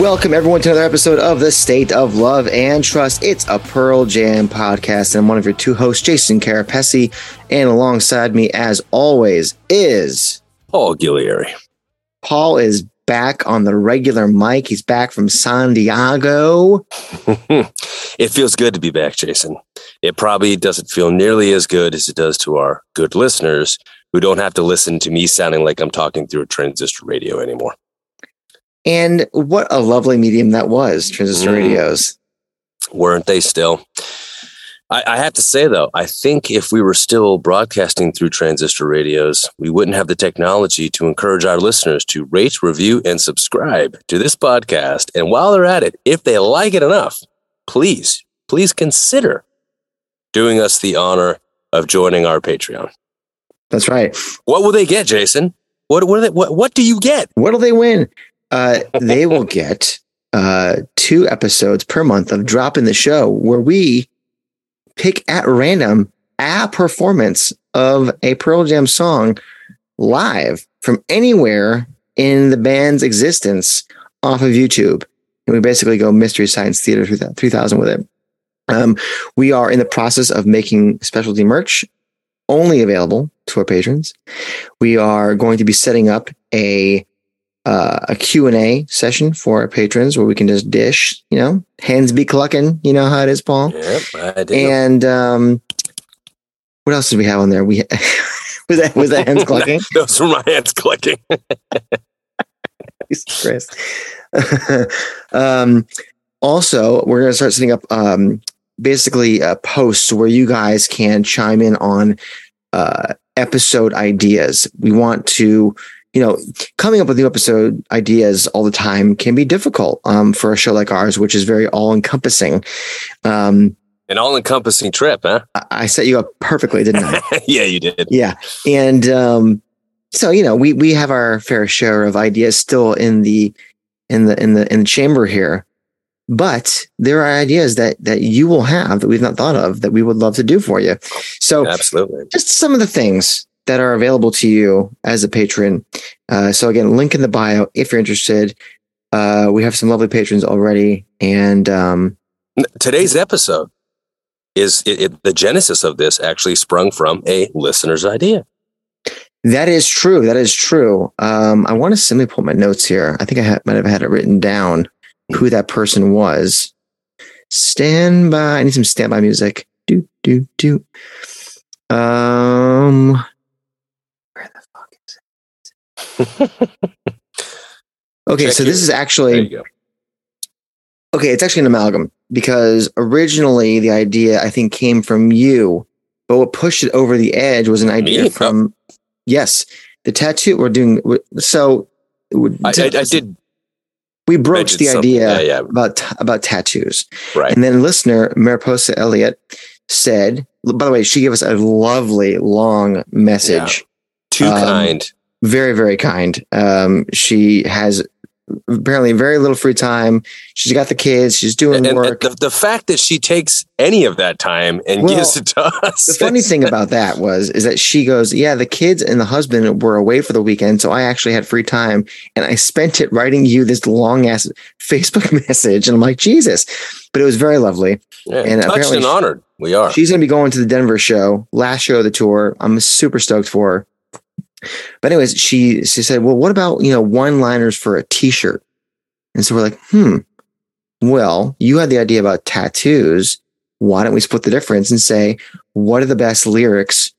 Welcome, everyone, to another episode of The State of Love and Trust. It's a Pearl Jam podcast, and I'm one of your two hosts, Jason Carapesi. And alongside me, as always, is Paul Gillieri. Paul is back on the regular mic. He's back from San Diego. it feels good to be back, Jason. It probably doesn't feel nearly as good as it does to our good listeners who don't have to listen to me sounding like I'm talking through a transistor radio anymore. And what a lovely medium that was, transistor mm. radios. Weren't they still? I, I, have to say, though, I think if we were still broadcasting through transistor radios, we wouldn't have the technology to encourage our listeners to rate, review, and subscribe to this podcast. And while they're at it, if they like it enough, please, please consider doing us the honor of joining our Patreon. That's right. What will they get, Jason? What what, they, what what do you get? What'll they win? Uh, they will get uh, two episodes per month of dropping the show where we pick at random a performance of a Pearl Jam song live from anywhere in the band's existence off of YouTube. And we basically go Mystery Science Theater 3000 with it. Um, we are in the process of making specialty merch only available to our patrons. We are going to be setting up a uh, a Q&A session for our patrons where we can just dish, you know, hands be clucking. You know how it is, Paul? Yep, I do. And um, what else did we have on there? We was that was that hands clucking? Those were my hands clucking. Chris. um, also, we're going to start setting up um, basically uh, posts where you guys can chime in on uh, episode ideas. We want to you know, coming up with new episode ideas all the time can be difficult um, for a show like ours, which is very all encompassing. Um, An all encompassing trip, huh? I set you up perfectly, didn't I? yeah, you did. Yeah. And um, so, you know, we, we have our fair share of ideas still in the, in the, in the, in the chamber here. But there are ideas that that you will have that we've not thought of that we would love to do for you. So absolutely, just some of the things that are available to you as a patron. Uh, so again, link in the bio if you're interested. Uh, we have some lovely patrons already, and um, today's episode is it, it, the genesis of this actually sprung from a listener's idea. That is true. That is true. Um, I want to simply pull my notes here. I think I might have had it written down who that person was. Stand by. I need some standby music. Do do do. Um, okay, Check so this is actually okay. It's actually an amalgam because originally the idea I think came from you, but what pushed it over the edge was an idea Me? from yes, the tattoo we're doing. So I, I, I did. We broached the idea yeah, yeah. about about tattoos, right? And then listener Mariposa Elliott said, by the way, she gave us a lovely long message. Yeah. Too um, kind very very kind. Um, she has apparently very little free time. She's got the kids. She's doing and, work. and the, the, fact that she takes any of that time and well, gives it to us the funny thing about that was is that she goes yeah the kids and the husband were away for the weekend so i actually had free time and i spent it writing you this long ass facebook message. And i'm like jesus. But it was very lovely. Yeah, and touched and honored we are. she's going to be going to the denver show last show of the tour. I'm super stoked for her but anyways, she she said, "Well, what about you know one liners for a T-shirt?" And so we're like, "Hmm. Well, you had the idea about tattoos. Why don't we split the difference and say what are the best lyrics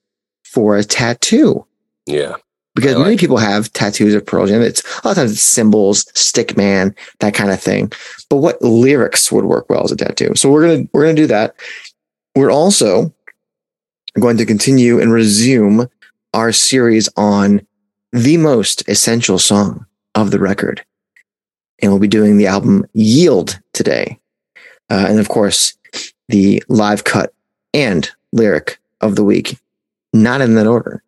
for a tattoo?" Yeah. Because like many it. people have tattoos of Pearl Jam. It's a lot of times it's symbols, stick man, that kind of thing. But what lyrics would work well as a tattoo? So we're gonna we're gonna do that. We're also going to continue and resume our series on the most essential song of the record. and we'll be doing the album Yield today. Uh, and of course, the live cut and lyric of the week, not in that order.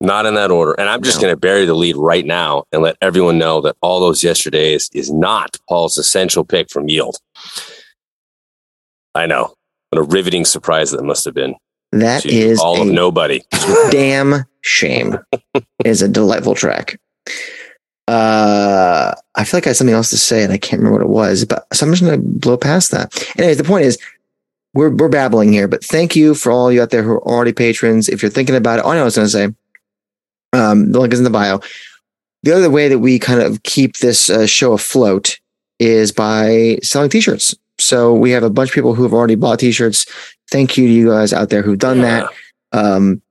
Not in that order. And I'm just No. going to bury the lead right now and let everyone know that all those yesterdays is not Paul's essential pick from Yield. I know. What a riveting surprise that must have been That is all of nobody. damn shame. is a delightful track. Uh, I feel like I had something else to say and I can't remember what it was, but so I'm just going to blow past that. Anyways, the point is, we're we're babbling here, but thank you for all you out there who are already patrons. If you're thinking about it, oh, I know what I was going to say. Um, the link is in the bio. The other way that we kind of keep this uh, show afloat is by selling T-shirts. So we have a bunch of people who have already bought T-shirts. Thank you to you guys out there who've done that. Um,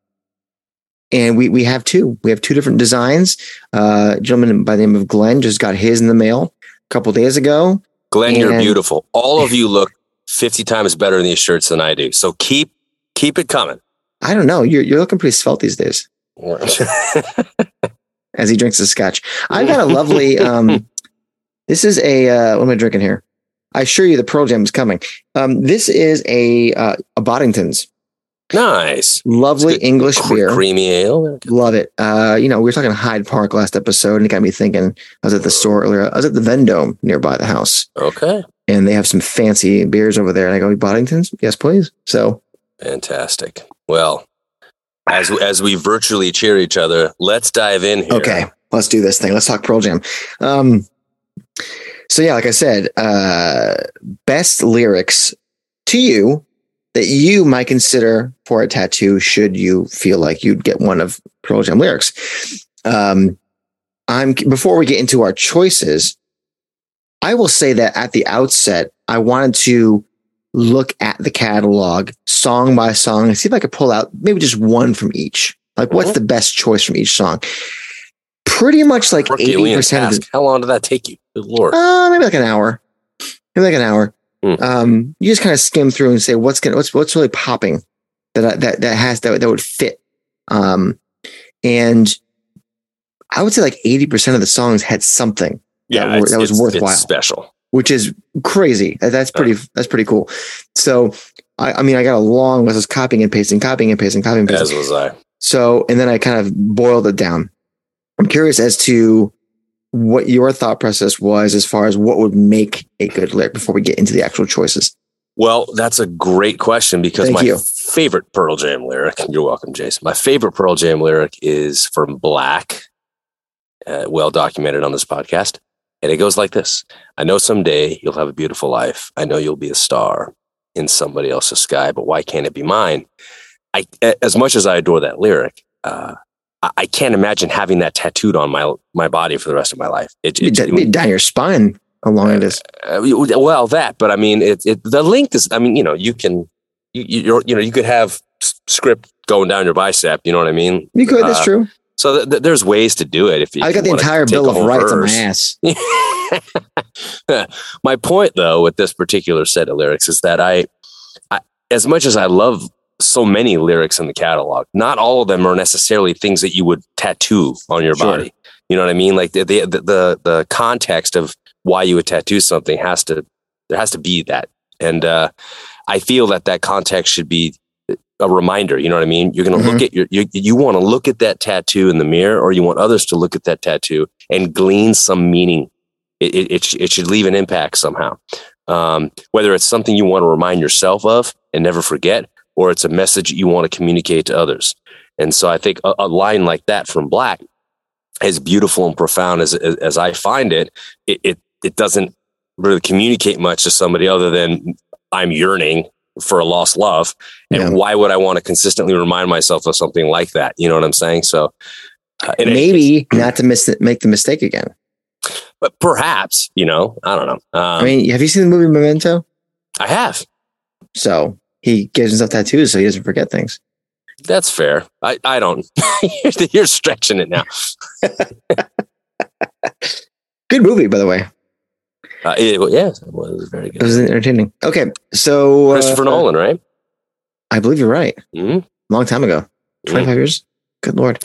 and we we have two. We have two different designs. Uh, a gentleman by the name of Glenn just got his in the mail a couple days ago. Glenn, you're beautiful. All of you look 50 times better in these shirts than I do. So keep keep it coming. I don't know. You're you're looking pretty svelte these days as he drinks his scotch. I've got a lovely. Um, this is a uh, what am I drinking here? I assure you, the Pearl Jam is coming. Um, this is a uh, a Boddington's nice. lovely English beer. Creamy ale. Love it. Uh, you know, we were talking Hyde Park last episode, and it got me thinking. I was at the store earlier. I was at the Vendome nearby the house, Okay. and they have some fancy beers over there. And I go, Boddington's? Yes, please. So Fantastic. Well, as as we virtually cheer each other, let's dive in here. Okay, let's do this thing. Let's talk Pearl Jam. Um, so yeah, like I said, uh, best lyrics to you that you might consider for a tattoo should you feel like you'd get one of Pearl Jam lyrics. Um, I'm before we get into our choices, I will say that at the outset, I wanted to look at the catalog song by song and see if I could pull out maybe just one from each. Like, what's the best choice from each song? Pretty much like eighty percent of the, task. How long did that take you? Good lord. uh, maybe like an hour, maybe like an hour. Hmm. Um, you just kind of skim through and say what's gonna what's what's really popping that that that has that that would fit. Um, and I would say like eighty percent of the songs had something yeah, were- that was worthwhile. Special. which is crazy. That's pretty. That's pretty cool. So, I, I mean, I got a long list copying and pasting, copying and pasting, copying and pasting. As was I. So, and then I kind of boiled it down. I'm curious as to what your thought process was as far as what would make a good lyric before we get into the actual choices. Well, that's a great question because Thank my you. favorite Pearl Jam lyric, you're welcome, Jason. My favorite Pearl Jam lyric is from Black, uh, well documented on this podcast. And it goes like this I know someday you'll have a beautiful life. I know you'll be a star in somebody else's sky, but why can't it be mine? I, as much as I adore that lyric, uh, I, can't imagine having that tattooed on my my body for the rest of my life. It, It'd it, be down your spine along long it is. uh, well, that, but I mean, it, it the length is. I mean, you know, you can, you you're, you know, you could have script going down your bicep. You know what I mean? You could. That's Uh, true. So th- th- there's ways to do it. If you, I got the entire bill of rights on my ass. my point, though, with this particular set of lyrics is that I, I, as much as I love so many lyrics in the catalog, not all of them are necessarily things that you would tattoo on your Sure. body. You know what I mean? Like the, the the the context of why you would tattoo something has to there has to be that, and uh, I feel that that context should be a reminder. You know what I mean? You're going to look at your you, you want to look at that tattoo in the mirror, or you want others to look at that tattoo and glean some meaning. It it, it, sh- it should leave an impact somehow. Um, whether it's something you want to remind yourself of and never forget, or it's a message you want to communicate to others. And so I think a, a line like that from Black, as beautiful and profound as as, as I find it, it, it it doesn't really communicate much to somebody other than I'm yearning for a lost love. And Yeah. why would I want to consistently remind myself of something like that? You know what I'm saying? So uh, and it- Maybe not to miss make the mistake again. but perhaps, you know, I don't know. Um, I mean, have you seen the movie Memento? I have. So he gives himself tattoos so he doesn't forget things. That's fair. I, I don't. you're, stretching it now. Good movie, by the way. Uh, it, well, yes, it was very good. It was entertaining. Okay, so uh, Christopher Nolan, right? I believe you're right. Mhm. Long time ago, twenty five years. Good lord.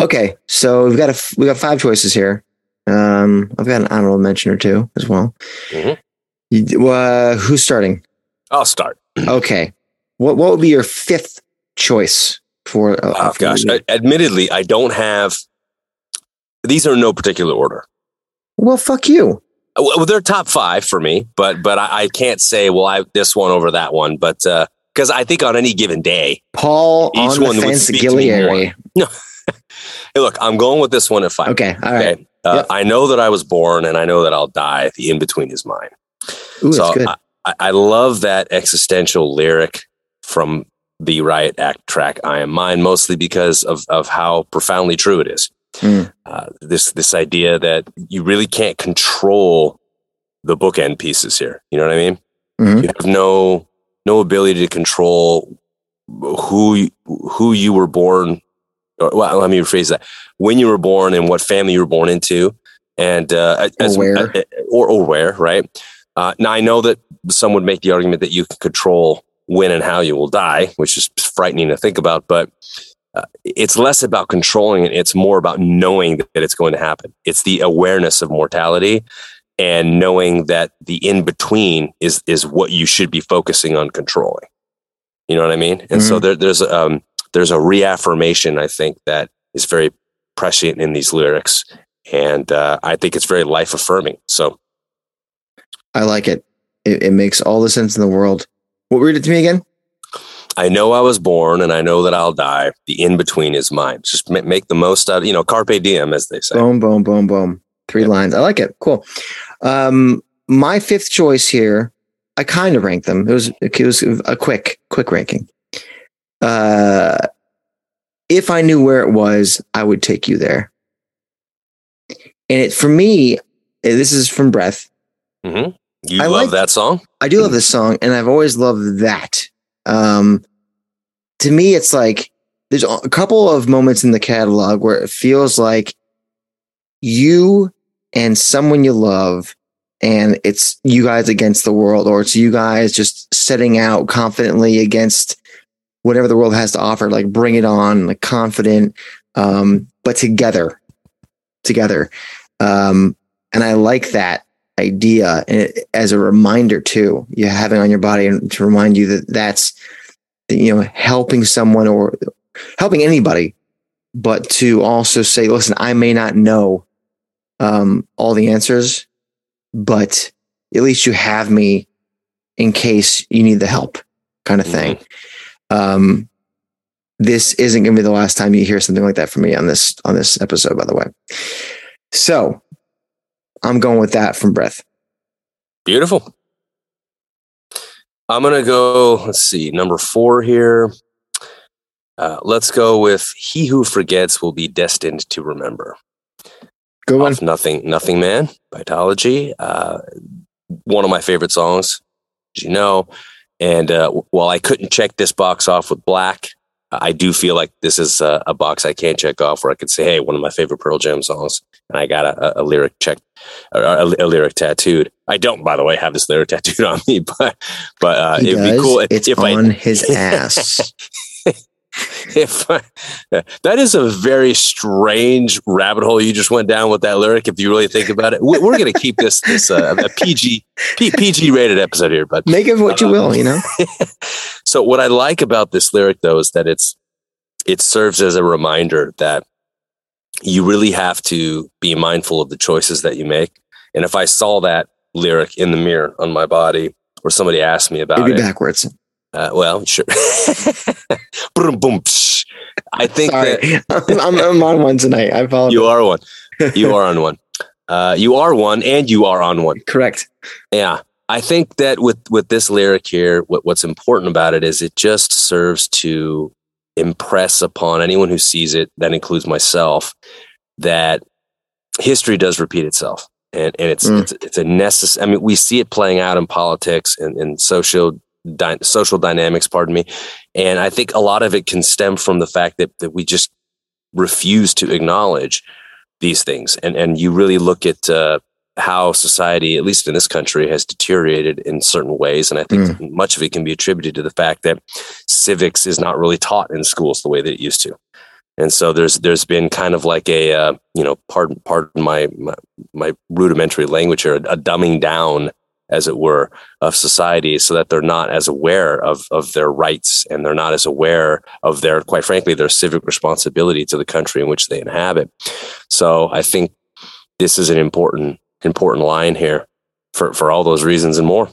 Okay, so we've got a f- we got five choices here. Um, I've got an honorable mention or two as well. Mhm. You- uh, who's starting? I'll start. Okay. What what would be your fifth choice for? Uh, Oh gosh, the- I, admittedly, I don't have. These are in no particular order. well, fuck you. Uh, Well, they're top five for me, but but I, I can't say well I this one over that one, but because I think on any given day, Paul Each on one would fence, to me hey, look, I'm going with this one at five. Okay. All right. Okay. Uh, Yep. I know that I was born, and I know that I'll die. The in between is mine. Ooh, so that's good. I, I- I love that existential lyric from the Riot Act track "I Am Mine," mostly because of of how profoundly true it is. Mm. Uh, this this idea that you really can't control the bookend pieces here. You know what I mean? Mhm. You have no no ability to control who you- who you were born. Or, well, let me rephrase that: when you were born and what family you were born into, and uh, as, where. or or where, right? Uh, now I know that some would make the argument that you can control when and how you will die, which is frightening to think about, but uh, it's less about controlling it. It's more about knowing that it's going to happen. It's the awareness of mortality and knowing that the in between is, is what you should be focusing on controlling. You know what I mean? And so there, there's, um, there's a reaffirmation, I think, that is very prescient in these lyrics. And uh, I think it's very life affirming. So I like it. it. It makes all the sense in the world. What read it to me again? I know I was born and I know that I'll die. The in between is mine. Just ma- make the most out, of you know, carpe diem, as they say. Boom, boom, boom, boom. Three Yep. lines. I like it. Cool. Um, my fifth choice here, I kind of ranked them. It was it was a quick, quick ranking. Uh, if I knew where it was, I would take you there. And it for me, this is from Breath. hmm You I love like- that song? I do love this song, and I've always loved that. Um, to me, it's like there's a couple of moments in the catalog where it feels like you and someone you love, and it's you guys against the world, or it's you guys just setting out confidently against whatever the world has to offer. Like bring it on, like confident, um, but together, together. Um, and I like that idea and as a reminder too you having on your body and to remind you that that's you know helping someone or helping anybody but to also say listen i may not know um, all the answers but at least you have me in case you need the help kind of thing. Um, this isn't going to be the last time you hear something like that from me on this on this episode by the way. So i'm going with that from breath Beautiful. I'm going to go, let's see, number four here. Uh, let's go with He Who Forgets Will Be Destined to Remember. Good one. Off Nothing, Nothing Man, Vitalogy. Uh, one of my favorite songs, as you know. And uh, while I couldn't check this box off with Black, I do feel like this is a, a box I can't check off where I could say, hey, one of my favorite Pearl Jam songs. And I got a, a, a lyric check, a, a, a lyric tattooed. I don't, by the way, have this lyric tattooed on me, but but uh, it'd does. be cool if, it's if on I his ass. if I, that is a very strange rabbit hole you just went down with that lyric. If you really think about it, We- we're going to keep this this uh, a PG P, PG rated episode here, but Make of what you will, you know. so what I like about this lyric though is that it's it serves as a reminder that you really have to be mindful of the choices that you make. And if I saw that lyric in the mirror on my body, or somebody asked me about It'd be it, backwards. Uh, well, sure. Boom, boom. I think that I'm, I'm, I'm on one tonight. I apologize. you are one. You are on one. Uh, you are one, and you are on one. correct. Yeah. I think that with with this lyric here, what, what's important about it is it just serves to impress upon anyone who sees it, that includes myself, that history does repeat itself. And, and it's, Mm. it's it's a necessary. I mean, we see it playing out in politics and, and social social dynamics. Pardon me, and I think a lot of it can stem from the fact that that we just refuse to acknowledge these things. And and you really look at uh, how society, at least in this country, has deteriorated in certain ways. And I think much of it can be attributed to the fact that civics is not really taught in schools the way that it used to. And so there's there's been kind of like a uh, you know pardon pardon my, my my rudimentary language here a dumbing down as it were, of society so that they're not as aware of, of their rights and they're not as aware of their, quite frankly, their civic responsibility to the country in which they inhabit. So I think this is an important, important line here for, for all those reasons and more.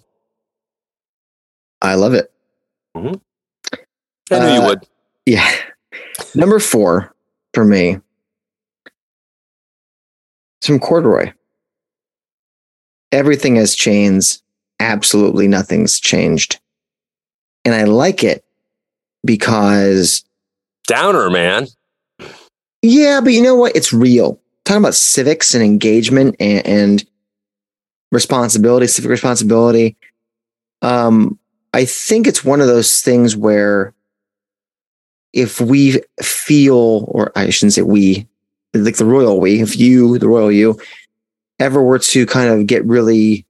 I love it. Mm-hmm. I knew uh, you would. Yeah. Number four for me, some corduroy everything has changed. Absolutely nothing's changed. And I like it because downer, man. Yeah, but you know what? It's real. Talking about civics and engagement and, and responsibility, civic responsibility. Um, I think it's one of those things where if we feel, or I shouldn't say we, like the royal we, if you, the royal you, ever were to kind of get really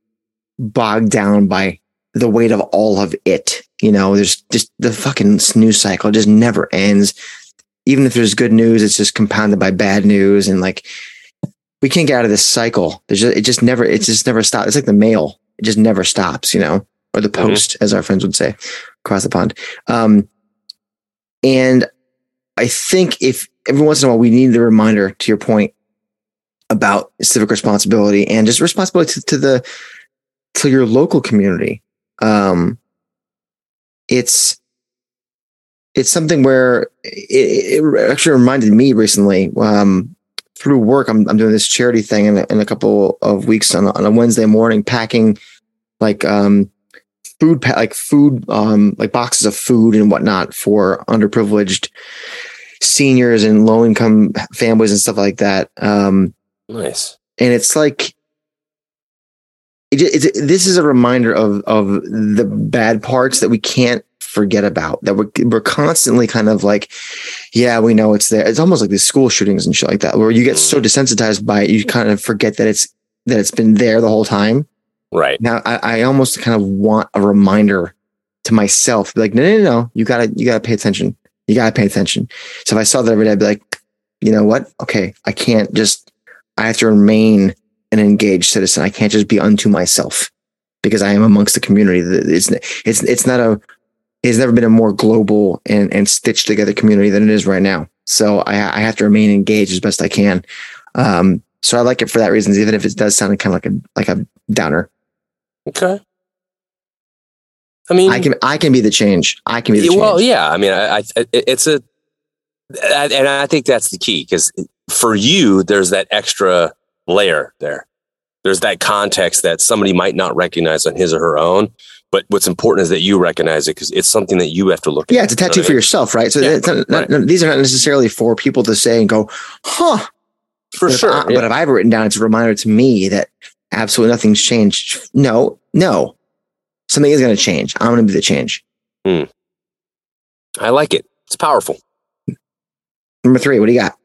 bogged down by the weight of all of it, you know, there's just the fucking news cycle just never ends. Even if there's good news, it's just compounded by bad news. And like, we can't get out of this cycle. There's just, it just never, it just never stops. It's like the mail. It just never stops, you know, or the mm-hmm. post, mm-hmm. as our friends would say across the pond. Um, and I think if every once in a while we need the reminder to your point about civic responsibility and just responsibility to, to the to your local community. Um, it's it's something where it, it actually reminded me recently um, through work. I'm I'm doing this charity thing in a, in a couple of weeks on on a Wednesday morning, packing like um, food like food um, like boxes of food and whatnot for underprivileged seniors and low income families and stuff like that. Um, Nice. And it's like, it, it's, this is a reminder of of the bad parts that we can't forget about that we're, we're constantly kind of like yeah we know it's there. It's almost like these school shootings and shit like that where you get so mm. desensitized by it you kind of forget that it's that it's been there the whole time. Right. Now i, I almost kind of want a reminder to myself like no no no no you gotta you gotta pay attention. You gotta pay attention. So if i saw that every day i'd be like you know what? Okay i can't just I have to remain an engaged citizen. I can't just be unto myself because I am amongst the community. It's it's it's not a it's never been a more global and and stitched together community than it is right now. So I I have to remain engaged as best I can. Um, so I like it for that reason, even if it does sound kind of like a like a downer. Okay. I mean, I can I can be the change. I can be the change. Well, yeah. I mean, I, I it's a, and I think that's the key because for you, there's that extra layer there. There's that context that somebody might not recognize on his or her own. But what's important is that you recognize it because it's something that you have to look yeah, at. Yeah, it's a tattoo for yourself, right? So yeah, not, right. Not, these are not necessarily for people to say and go, huh. For but sure. If I, yeah. But if I've written down, it's a reminder to me that absolutely nothing's changed. No, no. Something is going to change. I'm going to be the change. Hmm. I like it. It's powerful. Number three, what do you got?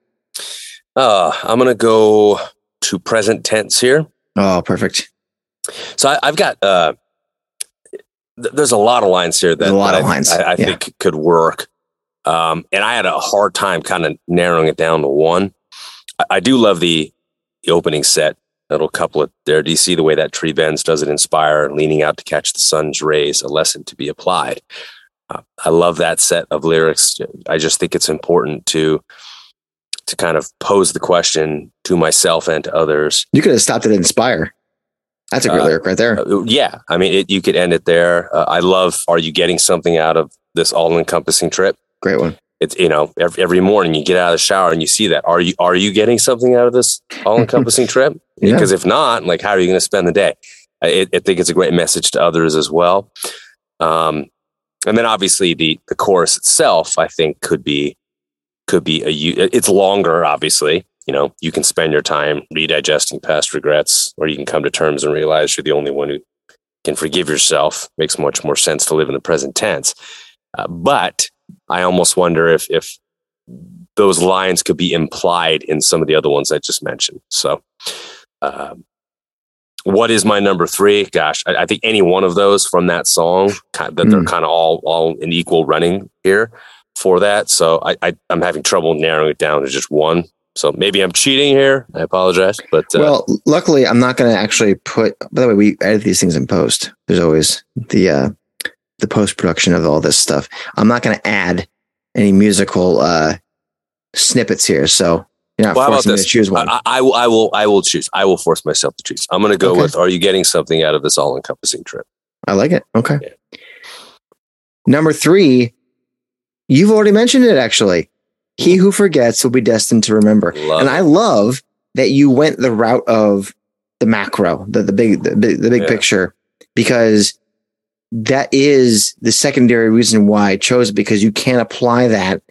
Uh, I'm going to go to present tense here. Oh, perfect. So I, have got, uh, th- there's a lot of lines here that, a lot that of I, lines. I, I yeah. think could work. Um, and I had a hard time kind of narrowing it down to one. I, I do love the, the opening set, that little couplet there. Do you see the way that tree bends? Does it inspire? Leaning out to catch the sun's rays, a lesson to be applied. Uh, I love that set of lyrics. I just think it's important to to kind of pose the question to myself and to others. You could have stopped at inspire. That's a great uh, lyric right there. Uh, yeah. I mean, it, you could end it there. Uh, I love, are you getting something out of this all encompassing trip? Great one. It's, you know, every, every morning you get out of the shower and you see that. Are you, are you getting something out of this all encompassing trip? Yeah. Because if not, like, how are you going to spend the day? I, I, think it's a great message to others as well. Um, and then obviously the, the chorus itself, I think could be could be a it's longer obviously. You know you can spend your time redigesting past regrets or you can come to terms and realize you're the only one who can forgive yourself. Makes much more sense to live in the present tense. Uh, but i almost wonder if if those lines could be implied in some of the other ones i just mentioned. So um, what is my number three? Gosh I, I, think any one of those from that song that they're mm. kind of all all in equal running here for that. So I, I am having trouble narrowing it down to just one. So maybe I'm cheating here. I apologize, but uh, well, luckily I'm not going to actually put. By the way, we edit these things in post. There's always the uh, the post production of all this stuff. I'm not going to add any musical uh, snippets here, so you're not well, forcing me to choose one. I, I, I, will. I will choose. I will force myself to choose. I'm going to go okay. with. Are you getting something out of this all-encompassing trip? I like it. Okay. Yeah. Number three, you've already mentioned it. Actually, he who forgets will be destined to remember. Love and I love that you went the route of the macro, the, the big, the, the big yeah. picture, because that is the secondary reason why I chose it because you can't apply that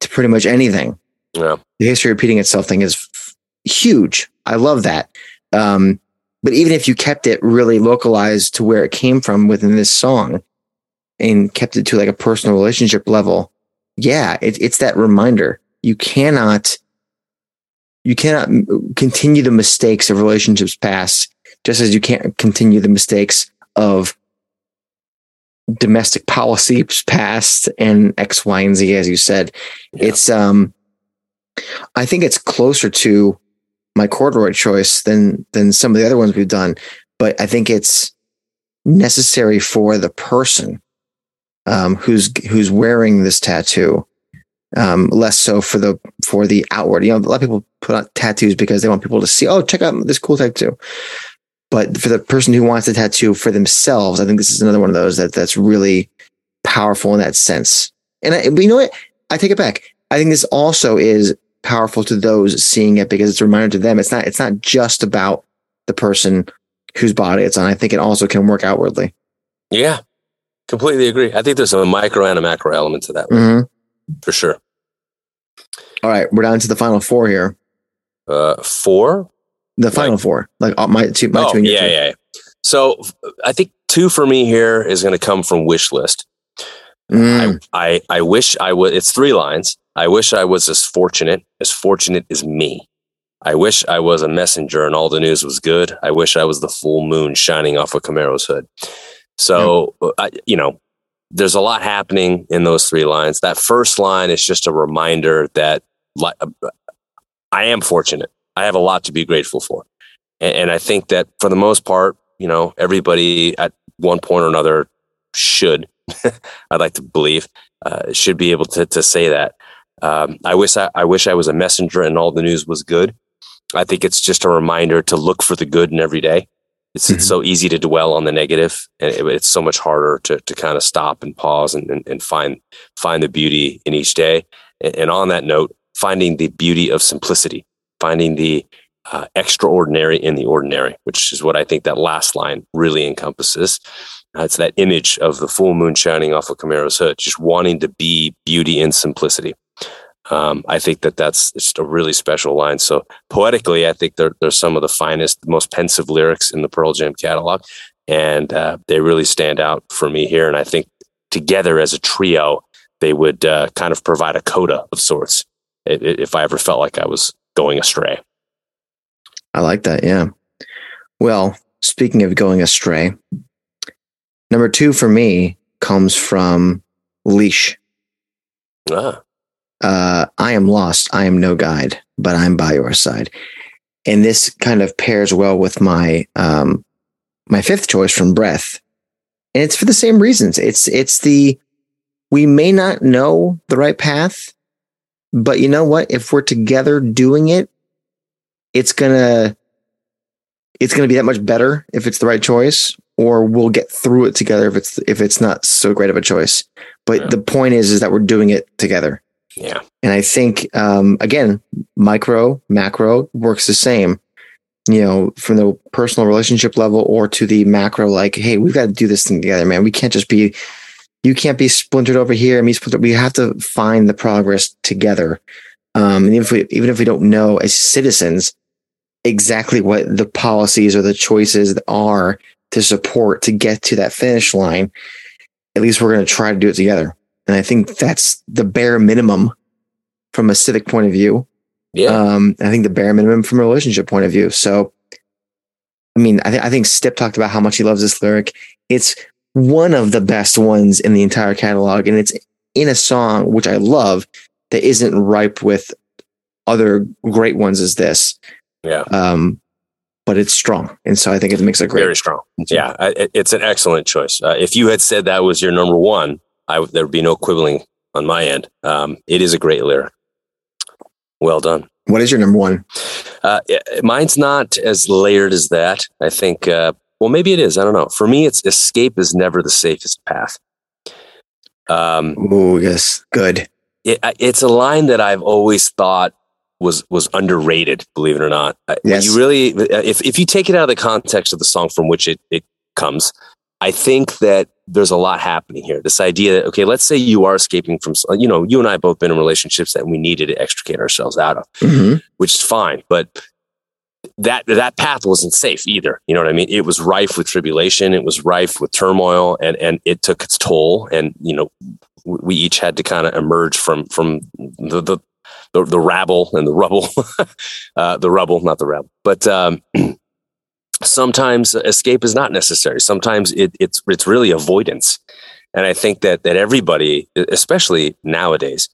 to pretty much anything. Yeah. The history repeating itself thing is f- huge. I love that. Um, but even if you kept it really localized to where it came from within this song and kept it to like a personal relationship level, yeah, it, it's that reminder. You cannot, you cannot continue the mistakes of relationships past, just as you can't continue the mistakes of domestic policies past and X, Y, and Z, as you said. Yeah. It's, um, I think it's closer to my corduroy choice than, than some of the other ones we've done, but I think it's necessary for the person um, who's who's wearing this tattoo. Um, less so for the for the outward. You know, a lot of people put on tattoos because they want people to see. Oh, check out this cool tattoo. But for the person who wants the tattoo for themselves, I think this is another one of those that that's really powerful in that sense. And I, you know what? I take it back. I think this also is powerful to those seeing it because it's a reminder to them. It's not. It's not just about the person whose body it's on. I think it also can work outwardly. Yeah, Completely agree. I think there's a micro and a macro element to that mm-hmm. for sure. All right, we're down to the final four here. Uh, four. The final like, four, like uh, my two, my oh, two. yeah, two. yeah. So I think two for me here is going to come from wish list. Mm. I, I I wish I would. It's three lines. I wish I was as fortunate as fortunate as me. I wish I was a messenger and all the news was good. I wish I was the full moon shining off a Camaro's hood. So, yeah. I, you know, there's a lot happening in those three lines. That first line is just a reminder that uh, I am fortunate. I have a lot to be grateful for. And, and I think that for the most part, you know, everybody at one point or another should, I'd like to believe, uh, should be able to, to say that. Um, I wish I, I wish I was a messenger and all the news was good. I think it's just a reminder to look for the good in every day. It's, mm-hmm. it's so easy to dwell on the negative, and it, it's so much harder to to kind of stop and pause and, and, and find find the beauty in each day. And, and, on that note, finding the beauty of simplicity, finding the uh, extraordinary in the ordinary, which is what I think that last line really encompasses. Uh, it's that image of the full moon shining off of Camaro's hood, just wanting to be beauty in simplicity. Um, I think that that's just a really special line. So poetically, I think they're, they're some of the finest, most pensive lyrics in the Pearl Jam catalog. And uh, they really stand out for me here. And I think together as a trio, they would uh, kind of provide a coda of sorts if I ever felt like I was going astray. I like that. Yeah. Well, speaking of going astray, number two for me comes from Leash. Ah uh, I am lost. I am no guide, but I'm by your side. And this kind of pairs well with my um, my fifth choice from Breath, and it's for the same reasons. It's it's the we may not know the right path, but you know what? If we're together doing it, it's gonna it's gonna be that much better if it's the right choice, or we'll get through it together if it's if it's not so great of a choice. But yeah. the point is, is that we're doing it together. Yeah. And I think, um, again, micro, macro works the same, you know, from the personal relationship level or to the macro, like, hey, we've got to do this thing together, man. We can't just be, you can't be splintered over here and me splintered. We have to find the progress together. Um, and if we, even if we don't know as citizens exactly what the policies or the choices are to support to get to that finish line, at least we're going to try to do it together. And I think that's the bare minimum from a civic point of view. Yeah. Um, I think the bare minimum from a relationship point of view. So, I mean, I, th- I think Stipp talked about how much he loves this lyric. It's one of the best ones in the entire catalog. And it's in a song, which I love, that isn't ripe with other great ones as this. Yeah. Um, but it's strong. And so I think it makes a great. Very strong. Yeah. It's an excellent choice. Uh, if you had said that was your number one, I, there would be no quibbling on my end. Um, it is a great lyric. Well done. What is your number one? Uh, mine's not as layered as that. I think, uh, well, maybe it is. I don't know. For me, it's escape is never the safest path. Um, oh, yes. Good. It, it's a line that I've always thought was was underrated. Believe it or not, yes. you really, if if you take it out of the context of the song from which it it comes, I think that there's a lot happening here. This idea that okay, let's say you are escaping from, you know, you and I both been in relationships that we needed to extricate ourselves out of, mm-hmm. which is fine, but that that path wasn't safe either. You know what I mean? It was rife with tribulation. It was rife with turmoil, and and it took its toll. And you know, we each had to kind of emerge from from the the the, the rabble and the rubble, uh, the rubble, not the rabble. But um, sometimes escape is not necessary. Sometimes it, it's it's really avoidance. And I think that that everybody, especially nowadays,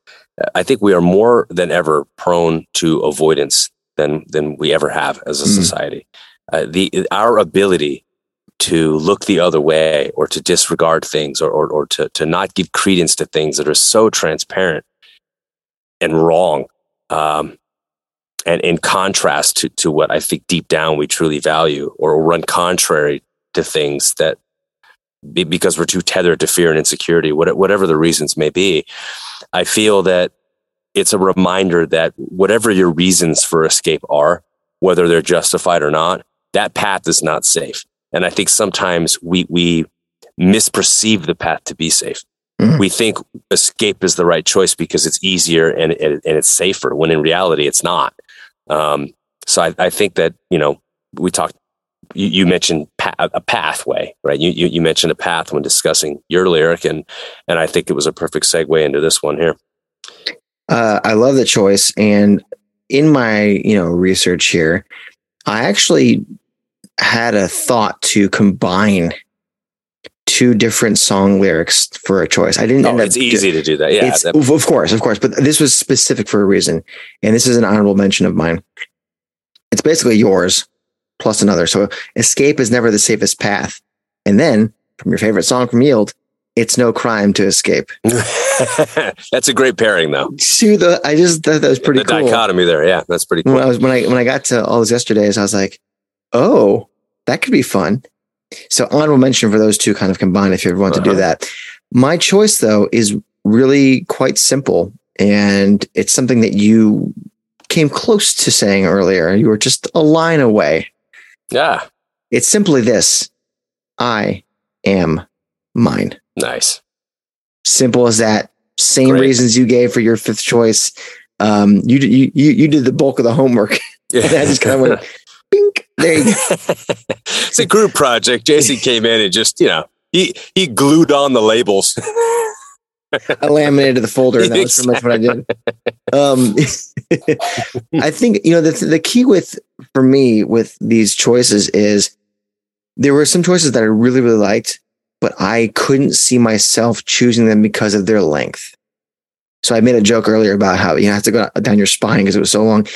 I think we are more than ever prone to avoidance than than we ever have as a mm. society. Uh, the our ability to look the other way or to disregard things or, or, or to, to not give credence to things that are so transparent and wrong. Um, and in contrast to, to what I think deep down we truly value or run contrary to things that because we're too tethered to fear and insecurity, whatever the reasons may be, I feel that it's a reminder that whatever your reasons for escape are, whether they're justified or not, that path is not safe. And I think sometimes we, we misperceive the path to be safe. Mm-hmm. We think escape is the right choice because it's easier and, and, and it's safer when in reality it's not. Um, so I, I, think that, you know, we talked, you, you mentioned pa- a pathway, right? You, you, you, mentioned a path when discussing your lyric and, and I think it was a perfect segue into this one here. Uh, I love the choice. And in my, you know, research here, I actually had a thought to combine two different song lyrics for a choice. I didn't. Oh, it's easy to do that. Yeah, that, of course, of course. But this was specific for a reason, and this is an honorable mention of mine. It's basically yours plus another. So escape is never the safest path. And then from your favorite song from Yield, it's no crime to escape. that's a great pairing, though. See the I just thought that was pretty the cool. dichotomy there, yeah, that's pretty cool. When I was when I when I got to all those yesterdays, I was like, oh, that could be fun. So honorable mention for those two kind of combined if you ever want uh-huh. to do uh-huh. that. My choice though is really quite simple and it's something that you came close to saying earlier. You were just a line away. Yeah. It's simply this. I am mine. Nice. Simple as that. Same Great. reasons you gave for your fifth choice. Um, you, you, you, you did the bulk of the homework. Yeah. I just kind of went, bink. There you go. it's a group project. JC came in and just, you know, he he glued on the labels. I laminated the folder. And that was pretty much what I did. Um, I think you know the the key with for me with these choices is there were some choices that I really really liked, but I couldn't see myself choosing them because of their length. So I made a joke earlier about how you know, have to go down your spine because it was so long.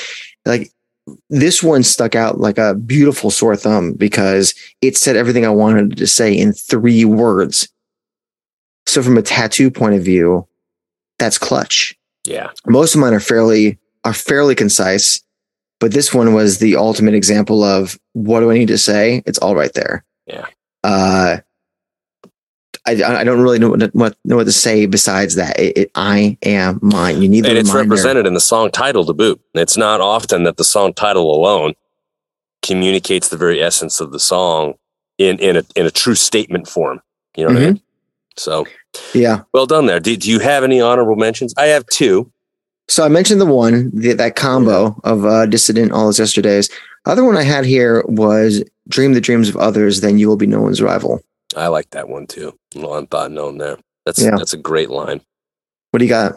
Like this one stuck out like a beautiful sore thumb because it said everything I wanted to say in three words. So from a tattoo point of view, that's clutch. Yeah. Most of mine are fairly are fairly concise, but this one was the ultimate example of what do I need to say? It's all right there. Yeah. Uh I, I don't really know what, what know what to say besides that. It, it, I am mine. You need, and it's reminder. represented in the song title to boot. It's not often that the song title alone communicates the very essence of the song in in a in a true statement form. You know what mm-hmm. I mean? So, yeah, well done there. Do, do you have any honorable mentions? I have two. So I mentioned the one the, that combo of uh, dissident all those yesterdays. Other one I had here was dream the dreams of others, then you will be no one's rival. I like that one too. No unthought known there. That's yeah. that's a great line. What do you got?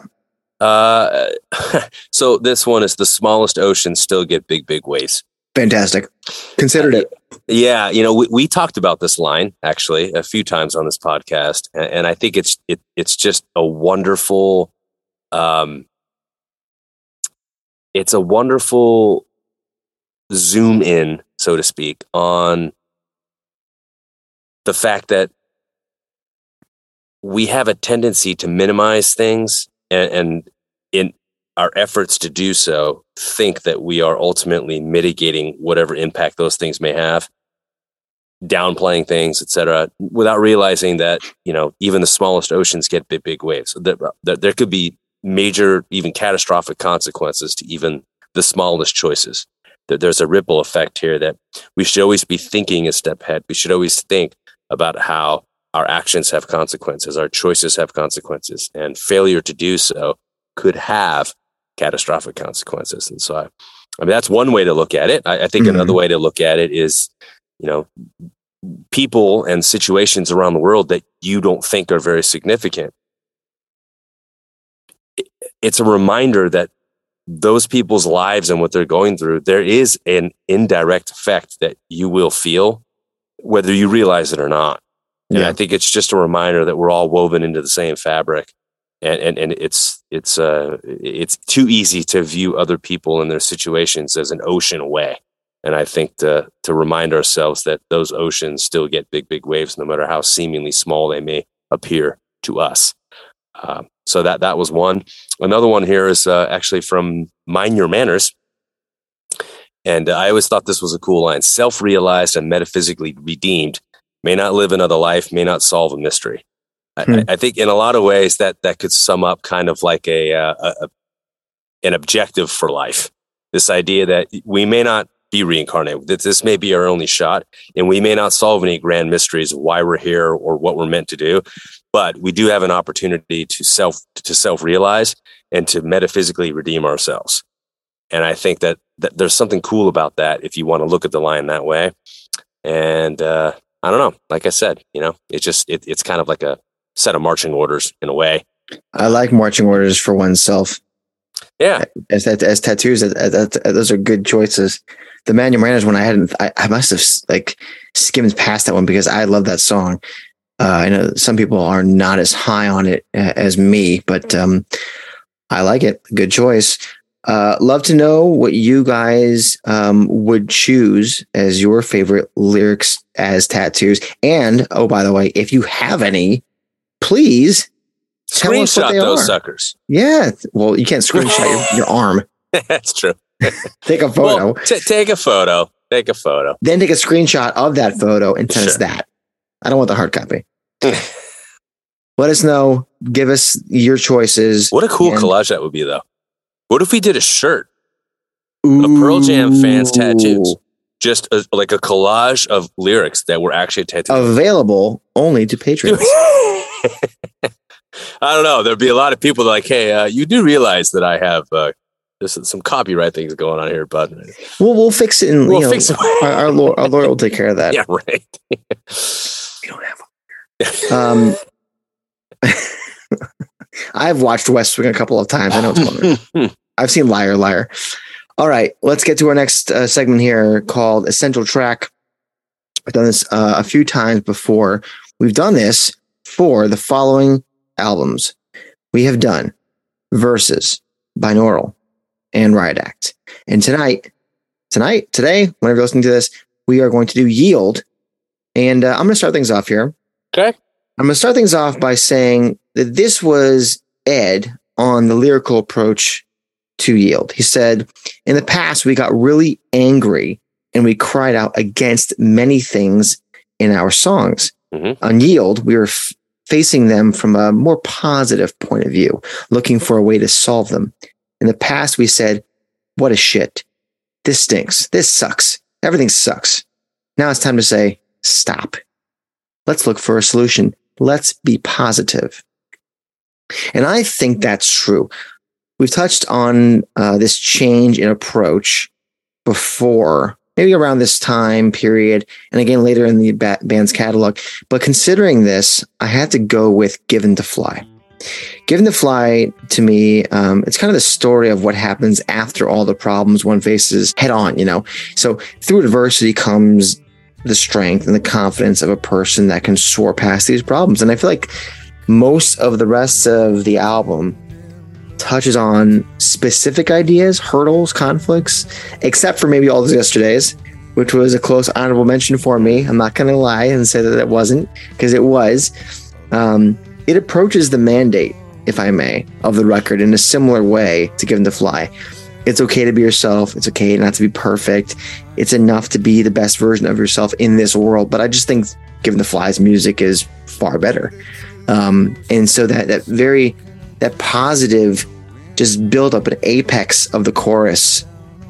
Uh, so this one is the smallest oceans still get big, big waves. Fantastic. Considered it. Yeah, you know, we, we talked about this line actually a few times on this podcast, and, and I think it's it, it's just a wonderful, um, it's a wonderful zoom in, so to speak, on the fact that we have a tendency to minimize things and, and in our efforts to do so think that we are ultimately mitigating whatever impact those things may have downplaying things etc without realizing that you know even the smallest oceans get big big waves. So there, there could be major even catastrophic consequences to even the smallest choices. That there's a ripple effect here that we should always be thinking a step ahead. We should always think about how our actions have consequences our choices have consequences and failure to do so could have catastrophic consequences. And so, I, I mean, that's one way to look at it. I, I think mm-hmm. another way to look at it is, you know, people and situations around the world that you don't think are very significant. It's a reminder that those people's lives and what they're going through, there is an indirect effect that you will feel, whether you realize it or not. And yeah. I think it's just a reminder that we're all woven into the same fabric. And and, and it's it's uh it's too easy to view other people and their situations as an ocean away. And i think to to remind ourselves that those oceans still get big big waves no matter how seemingly small they may appear to us. Uh, so that that was one. Another one here is uh, actually from mind your manners and i always thought this was a cool line self-realized and metaphysically redeemed may not live another life may not solve a mystery Hmm. I, I, think in a lot of ways that that could sum up kind of like a, uh, a, a an objective for life. This idea that we may not be reincarnated. That this may be our only shot, and we may not solve any grand mysteries of why we're here or what we're meant to do. But we do have an opportunity to self to self realize and to metaphysically redeem ourselves. And I think that, that there's something cool about that if you want to look at the line that way. And uh, I don't know. Like I said, you know, it's just it, it's kind of like a set of marching orders in a way. I like marching orders for oneself. Yeah, as as tattoos, those are good choices. The Mind Your Manners one, I hadn't. I, I must have like skimmed past that one because I love that song. Uh, I know some people are not as high on it as me, but um, I like it. Good choice. Uh, love to know what you guys um, would choose as your favorite lyrics as tattoos. And oh, by the way, if you have any, please screenshot those are. suckers. Yeah. Well, you can't screenshot your, your arm. That's true. take a photo. Well, t- take a photo. Take a photo. Then take a screenshot of that photo and send sure. us that. I don't want the hard copy. Let us know. Give us your choices. What a cool and- collage that would be, though. What if we did a shirt? Ooh. A Pearl Jam fans tattoos just a, like a collage of lyrics that were actually tattooed. Available only to patrons. I don't know. There'd be a lot of people like, hey, uh, you do realize that I have uh, there's some copyright things going on here, but we'll we'll fix it. And we'll know, fix it. our, our, lawyer, our lawyer will take care of that. Yeah, right. we don't have. Um, I've watched West Wing a couple of times. I know it's fun. I've seen Liar Liar. All right, let's get to our next uh, segment here called Essential Track. I've done this uh, a few times before. We've done this for the following albums. We have done Verses, Binaural, and Riot Act. And tonight, tonight, today, whenever you're listening to this, we are going to do Yield. And uh, I'm going to start things off here. Okay. I'm going to start things off by saying that this was Ed on the lyrical approach to yield. He said, In the past, we got really angry and we cried out against many things in our songs. Mm-hmm. On yield, we were f- facing them from a more positive point of view, looking for a way to solve them. In the past, we said, What a shit. This stinks. This sucks. Everything sucks. Now it's time to say, Stop. Let's look for a solution. Let's be positive. And I think that's true. We've touched on uh, this change in approach before, maybe around this time period, and again later in the ba- band's catalog. But considering this, I had to go with Given to Fly. Given to Fly to me, um, it's kind of the story of what happens after all the problems one faces head on, you know? So through adversity comes the strength and the confidence of a person that can soar past these problems. And I feel like most of the rest of the album touches on specific ideas, hurdles, conflicts, except for maybe all those yesterdays, which was a close honorable mention for me. I'm not going to lie and say that it wasn't because it was. Um, it approaches the mandate, if I may, of the record in a similar way to Given to Fly. It's okay to be yourself. It's okay not to be perfect. It's enough to be the best version of yourself in this world. But I just think Given to Fly's music is far better. Um, and so that that very that positive just build up an apex of the chorus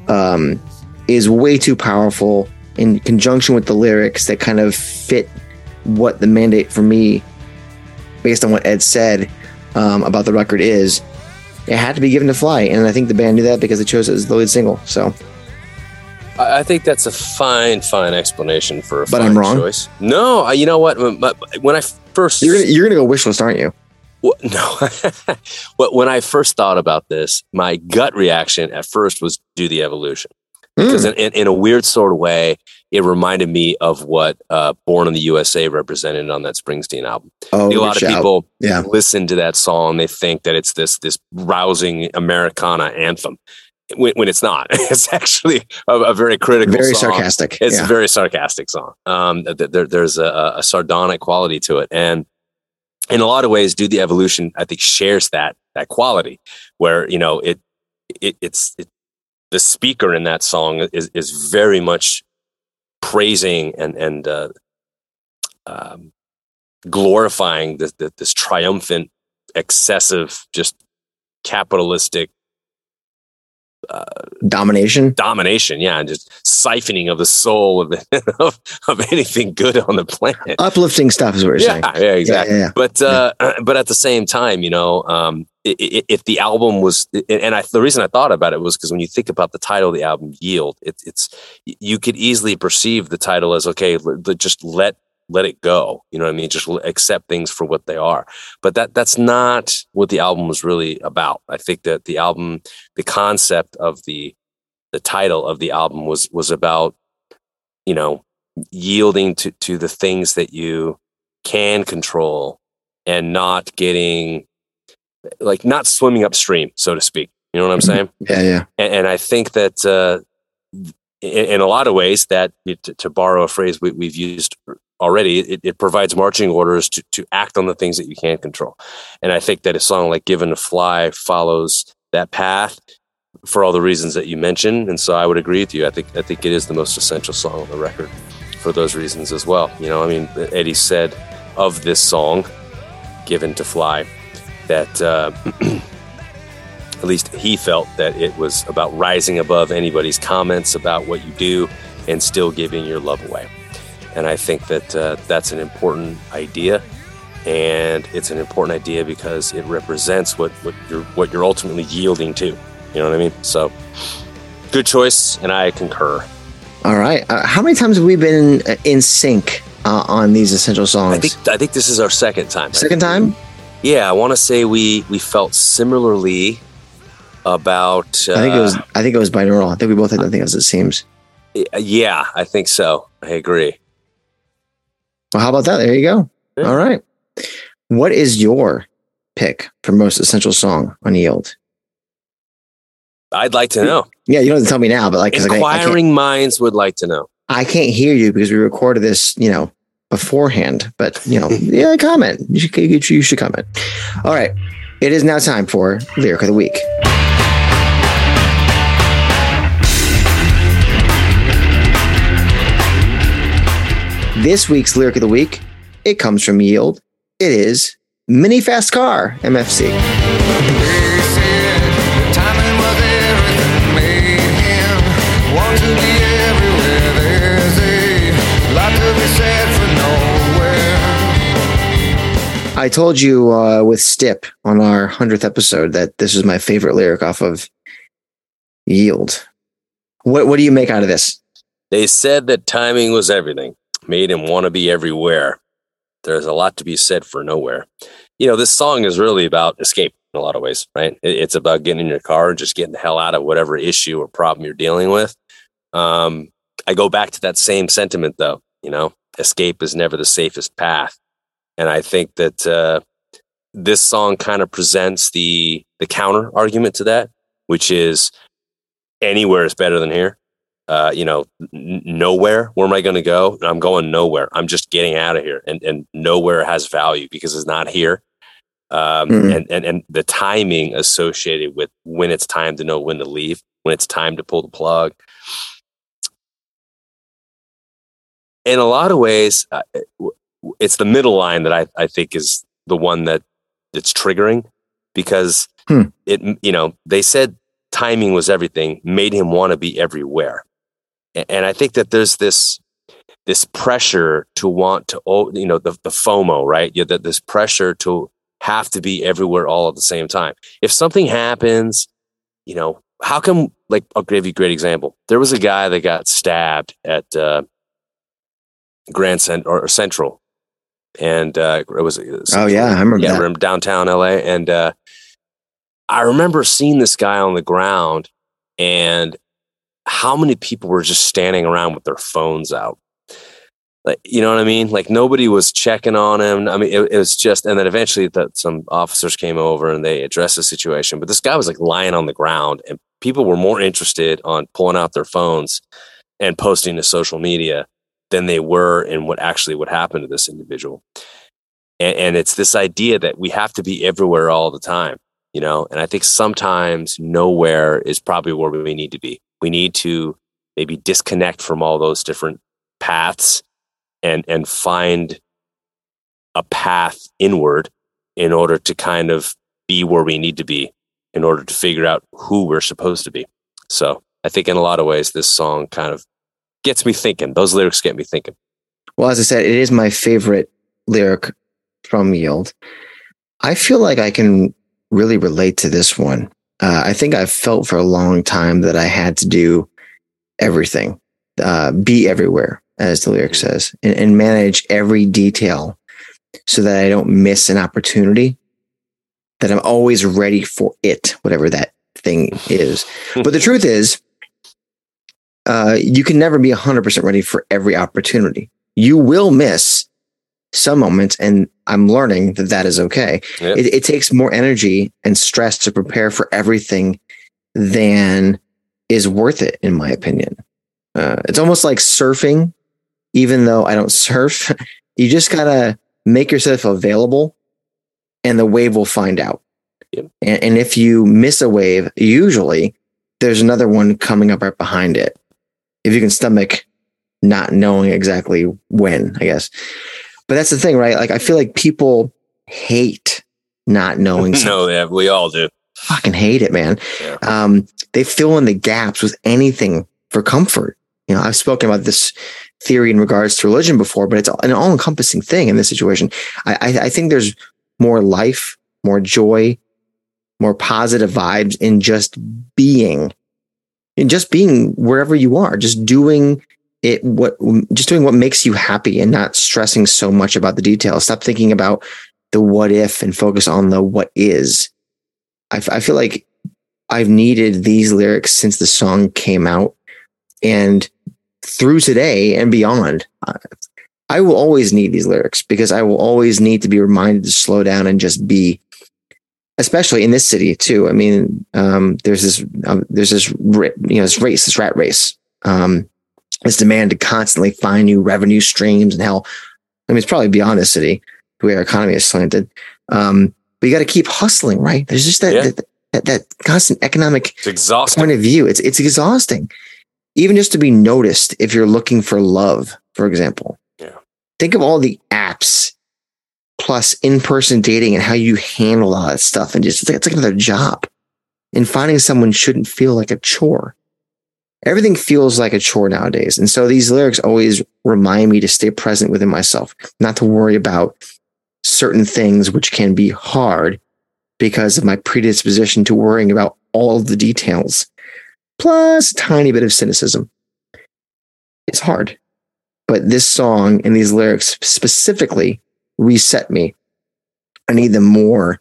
um, is way too powerful in conjunction with the lyrics that kind of fit what the mandate for me based on what ed said um, about the record is it had to be given to fly and i think the band knew that because they chose it as the lead single so I think that's a fine, fine explanation for a but I'm wrong. choice. No, you know what? When I first you're gonna, you're gonna go wish list, aren't you? Well, no. but when I first thought about this, my gut reaction at first was do the evolution. Because mm. in, in, a weird sort of way, it reminded me of what uh, Born in the USA represented on that Springsteen album. Oh, a lot of shout. people yeah. listen to that song, they think that it's this this rousing Americana anthem. When, when it's not, it's actually a, a very critical, very song. sarcastic. It's yeah. a very sarcastic song. Um, there, there's a, a sardonic quality to it, and in a lot of ways, do the evolution, I think, shares that that quality where you know it, it it's it, the speaker in that song is is very much praising and and uh, um, glorifying this, this triumphant, excessive, just capitalistic uh, domination? Domination yeah and just siphoning of the soul of, of, of anything good on the planet. Uplifting stuff is what you're yeah, saying. yeah exactly. Yeah, yeah, but uh but at the same time you know um if the album was and I, the reason i thought about it was because when you think about the title of the album yield it, it's you could easily perceive the title as okay just let let it go. You know what I mean? Just accept things for what they are. But that that's not what the album was really about. I think that the album, the concept of the the title of the album was was about, you know, yielding to to the things that you can control and not getting like not swimming upstream, so to speak. You know what I'm mm-hmm. saying? Yeah, yeah. And, and I think that uh, in, in, a lot of ways, that to, to borrow a phrase we, have used already, it, it, provides marching orders to, to act on the things that you can't control. And I think that a song like Given to Fly follows that path for all the reasons that you mentioned. And so I would agree with you. I think I think it is the most essential song on the record for those reasons as well. You know, I mean, Eddie said of this song, Given to Fly, that uh, at least he felt that it was about rising above anybody's comments about what you do and still giving your love away. And I think that uh, that's an important idea. And it's an important idea because it represents what, what you're what you're ultimately yielding to. You know what I mean? So, good choice, and I concur. All right. Uh, how many times have we been in, in sync uh, on these essential songs? I think I think this is our second time. Second time? Yeah, I want to say we we felt similarly about. Uh, I think it was. I think it was binaural. I think we both had. I think as it seems. Yeah, I think so. I agree. Well, how about that? There you go. Yeah. All right. What is your pick for most essential song on Yield? I'd like to know. Yeah, you don't have to tell me now, but like inquiring I, I minds would like to know. I can't hear you because we recorded this, you know, beforehand. But you know, yeah, comment. You should, you should comment. All right, it is now time for lyric of the week. This week's lyric of the week, it comes from Yield. It is Mini Fast Car, MFC. I told you uh, with Stip on our 100th episode that this is my favorite lyric off of Yield. What, what do you make out of this? They said that timing was everything made him want to be everywhere. there's a lot to be said for nowhere. You know, this song is really about escape in a lot of ways, right? It's about getting in your car and just getting the hell out of whatever issue or problem you're dealing with. Um, I go back to that same sentiment though, you know, escape is never the safest path. And I think that uh, this song kind of presents the the counter argument to that, which is anywhere is better than here. Uh, you know, n- nowhere. Where am I going to go? I'm going nowhere. I'm just getting out of here, and and nowhere has value because it's not here. Um, mm-hmm. and, and and the timing associated with when it's time to know when to leave, when it's time to pull the plug. In a lot of ways, it's the middle line that I, I think is the one that it's triggering because hmm. it you know they said timing was everything made him want to be everywhere and i think that there's this this pressure to want to you know the, the fomo right? Yeah that this pressure to have to be everywhere all at the same time. If something happens you know how come like i'll give you a great example. There was a guy that got stabbed at uh, grand Cent- or central. And uh, it was oh yeah, I remember yeah, that. downtown LA, and uh, I remember seeing this guy on the ground, and how many people were just standing around with their phones out. Like, you know what I mean? Like nobody was checking on him. I mean, it, it was just, and then eventually that some officers came over and they addressed the situation. But this guy was like lying on the ground, and people were more interested on pulling out their phones and posting to social media than they were in what actually would happen to this individual. And, and it's this idea that we have to be everywhere all the time, you know. And I think sometimes nowhere is probably where we need to be. We need to maybe disconnect from all those different paths and and find a path inward in order to kind of be where we need to be in order to figure out who we're supposed to be. So I think in a lot of ways, this song kind of gets me thinking. Those lyrics get me thinking. Well, as I said, it is my favorite lyric from Yield. I feel like I can really relate to this one. Uh, I think I've felt for a long time that I had to do everything, uh, be everywhere, as the lyric says, and, and manage every detail so that I don't miss an opportunity, that I'm always ready for it, whatever that thing is. but the truth is, uh, you can never be 100% ready for every opportunity. You will miss some moments, and I'm learning that that is okay. Yep. It, it takes more energy and stress to prepare for everything than is worth it, in my opinion. Uh, it's almost like surfing, even though I don't surf. you just gotta make yourself available, and the wave will find out. Yep. And, and if you miss a wave, usually there's another one coming up right behind it if you can stomach not knowing exactly when, I guess. But that's the thing, right? Like I feel like people hate not knowing. no, yeah, we all do. Fucking hate it, man. Yeah. Um, they fill in the gaps with anything for comfort. You know, I've spoken about this theory in regards to religion before, but it's an all-encompassing thing in this situation. I, I, I think there's more life, more joy, more positive vibes in just being in just being wherever you are, just doing it, what, just doing what makes you happy and not stressing so much about the details. Stop thinking about the what if and focus on the what is. I, I feel like I've needed these lyrics since the song came out and through today and beyond. I will always need these lyrics because I will always need to be reminded to slow down and just be especially in this city too. I mean, um, there's this um, there's this you know this race, this rat race, um, this demand to constantly find new revenue streams and how. I mean, it's probably beyond the city the way our economy is slanted. Um, but you got to keep hustling, right? There's just that, yeah. that, that, that constant economic point of view. It's it's exhausting, even just to be noticed if you're looking for love, for example. Yeah. Think of all the apps plus in-person dating and how you handle all that stuff and just it's like, it's like another job and finding someone shouldn't feel like a chore everything feels like a chore nowadays and so these lyrics always remind me to stay present within myself not to worry about certain things which can be hard because of my predisposition to worrying about all the details plus a tiny bit of cynicism it's hard but this song and these lyrics specifically reset me. I need them more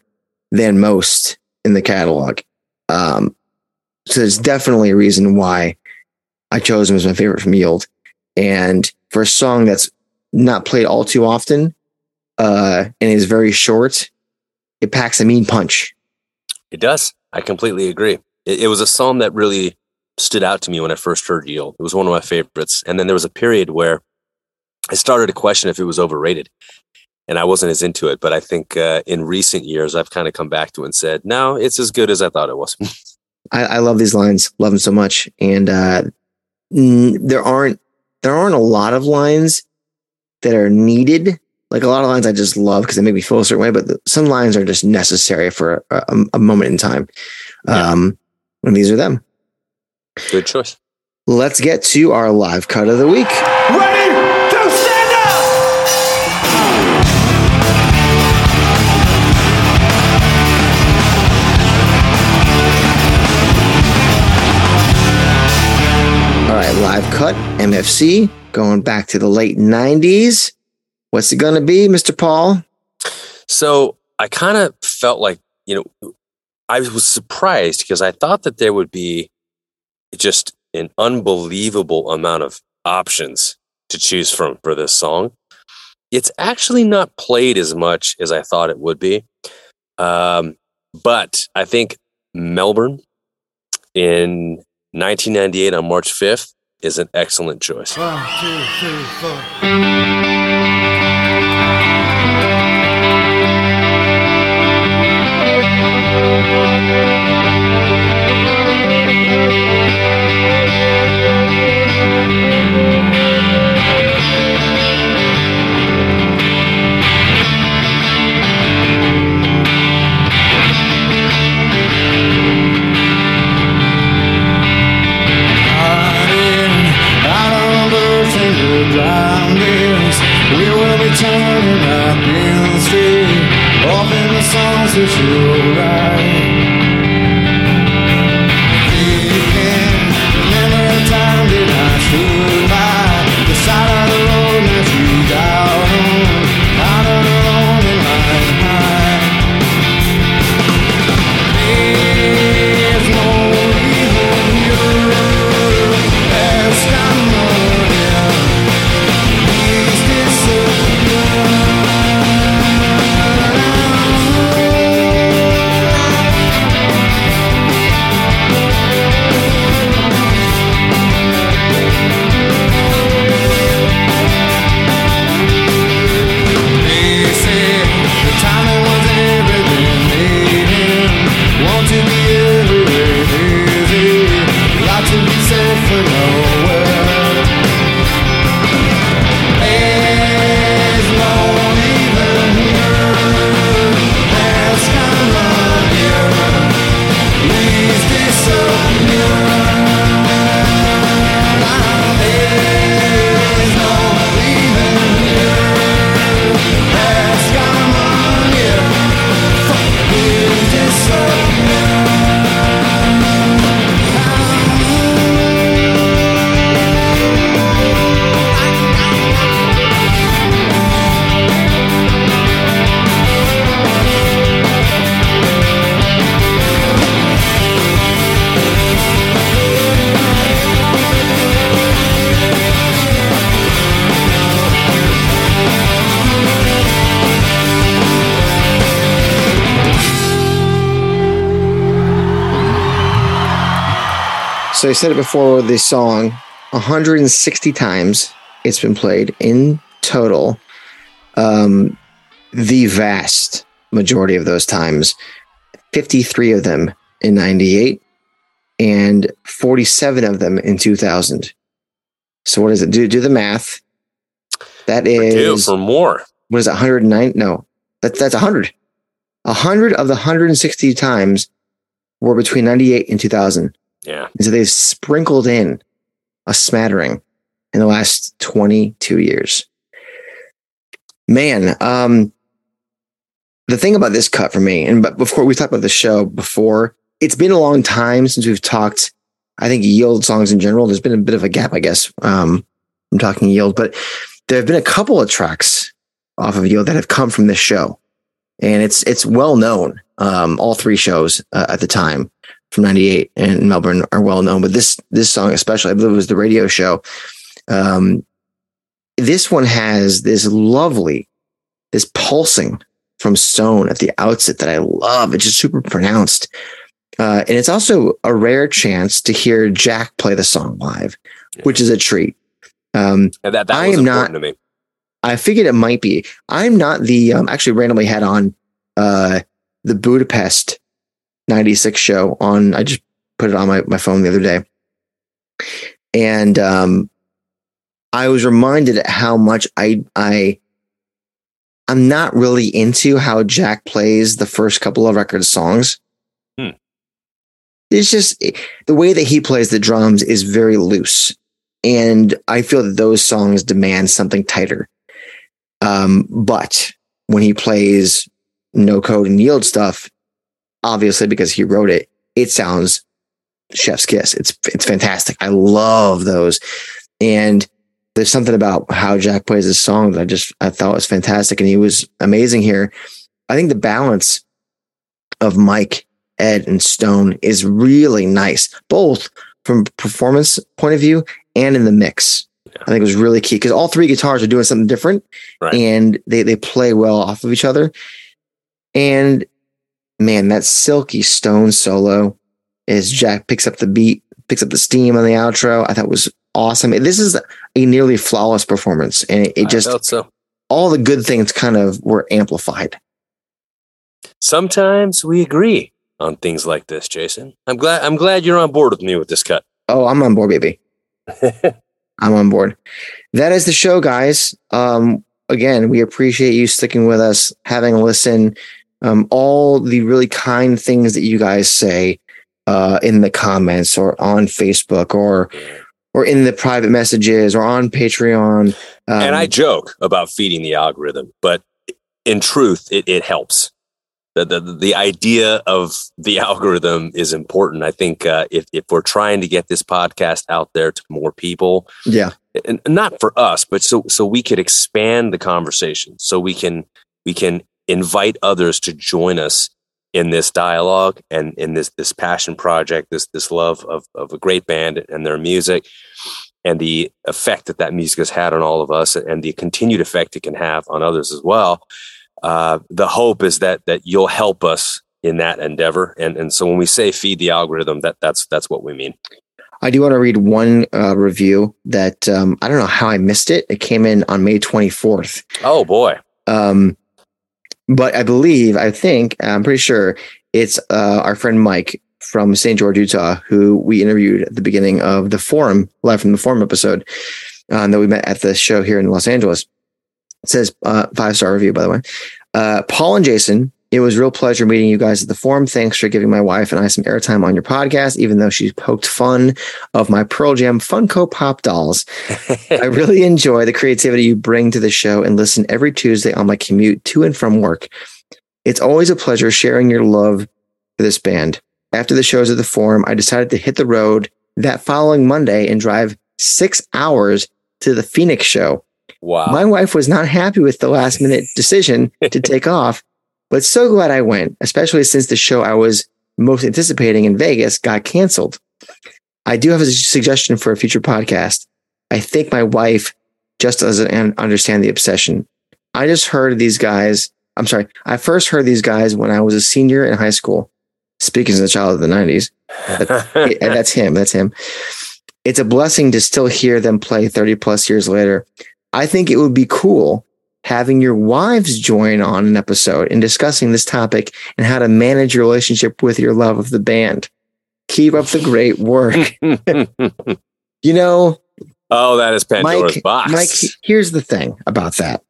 than most in the catalog. Um, so there's definitely a reason why I chose him as my favorite from Yield. And for a song that's not played all too often, uh, and is very short, it packs a mean punch. It does. I completely agree. It, it was a song that really stood out to me when I first heard Yield. It was one of my favorites. And then there was a period where I started to question if it was overrated and I wasn't as into it. But I think uh, in recent years, I've kind of come back to it and said, no, it's as good as I thought it was. I, I, love these lines, love them so much. And uh, there aren't there aren't a lot of lines that are needed. Like a lot of lines I just love because they make me feel a certain way, but the, some lines are just necessary for a, a, a moment in time. Yeah. Um, and these are them. Good choice. Let's get to our live cut of the week. Ready MFC, going back to the late 90s. What's it going to be, Mr. Paul? So I kind of felt like, you know, I was surprised because I thought that there would be just an unbelievable amount of options to choose from for this song. It's actually not played as much as I thought it would be. Um, but I think Melbourne in 1998 on March 5th is an excellent choice. One, two, three, four. We will be turning up in the street, in the songs that you write. So I said it before the song 160 times it's been played in total. Um, the vast majority of those times, 53 of them in 98 and 47 of them in 2000. So what is it do? Do the math. That is For two, for more. what is it, 109? No, that, that's 100. 100 of the 160 times were between 98 and 2000. Yeah. And so they've sprinkled in a smattering in the last 22 years. Man, um, the thing about this cut for me, and but before we talked about the show before, it's been a long time since we've talked. I think yield songs in general. There's been a bit of a gap, I guess. Um, I'm talking yield, but there have been a couple of tracks off of yield that have come from this show, and it's it's well known. Um, all three shows uh, at the time from '98 in Melbourne are well known, but this this song especially, I believe it was the radio show. Um, this one has this lovely, this pulsing from Stone at the outset that I love. It's just super pronounced. Uh, and it's also a rare chance to hear Jack play the song live, which is a treat. Um, And that, that I was am important not- to me. I figured it might be. I'm not the um, actually randomly had on uh, the Budapest 96 show on. I just put it on my, my phone the other day. And um, I was reminded at how much I I I'm not really into how Jack plays the first couple of record songs. Hmm. It's just the way that he plays the drums is very loose. And I feel that those songs demand something tighter. Um, but when he plays no code and yield stuff, obviously because he wrote it, it sounds chef's kiss. It's it's fantastic. I love those. And there's something about how Jack plays his song that I just I thought was fantastic. And he was amazing here. I think the balance of Mike, Ed, and Stone is really nice, both from performance point of view and in the mix. I think it was really key because all three guitars are doing something different Right. and they, they play well off of each other. And man, that silky stone solo as Jack picks up the beat, picks up the steam on the outro, I thought was awesome. This is a nearly flawless performance. And it, it just, so. all the good things kind of were amplified. Sometimes we agree on things like this, Jason. I'm glad. I'm glad you're on board with me with this cut. Oh, I'm on board, baby. I'm on board. That is the show, guys. Um, again, we appreciate you sticking with us, having a listen, um, all the really kind things that you guys say uh, in the comments or on Facebook or or in the private messages or on Patreon. Um, and I joke about feeding the algorithm, but in truth, it, it helps. The, the the idea of the algorithm is important. I think uh, if if we're trying to get this podcast out there to more people, yeah, and not for us, but so so we could expand the conversation, so we can we can invite others to join us in this dialogue and in this this passion project, this this love of of a great band and their music, and the effect that that music has had on all of us, and the continued effect it can have on others as well. Uh, the hope is that that you'll help us in that endeavor, and and so when we say feed the algorithm, that that's that's what we mean. I do want to read one uh, review that um, I don't know how I missed it. It came in on May 24th. Oh boy. Um, but I believe, I think, I'm pretty sure it's uh, our friend Mike from St. George, Utah, who we interviewed at the beginning of the forum, live from the forum episode uh, that we met at the show here in Los Angeles. It says uh, five star review, by the way. Uh, Paul and Jason, it was a real pleasure meeting you guys at the forum. Thanks for giving my wife and I some airtime on your podcast, even though she poked fun of my Pearl Jam Funko Pop dolls. I really enjoy the creativity you bring to the show and listen every Tuesday on my commute to and from work. It's always a pleasure sharing your love for this band. After the shows at the forum, I decided to hit the road that following Monday and drive six hours to the Phoenix show. Wow. My wife was not happy with the last minute decision to take off, but so glad I went, especially since the show I was most anticipating in Vegas got canceled. I do have a suggestion for a future podcast. I think my wife just doesn't understand the obsession. I just heard these guys. I'm sorry. I first heard these guys when I was a senior in high school. Speaking as a child of the 90s, and that's him. That's him. It's a blessing to still hear them play 30 plus years later. I think it would be cool having your wives join on an episode and discussing this topic and how to manage your relationship with your love of the band. Keep up the great work. You know, oh, that is Pandora's Mike, box. Mike, here's the thing about that.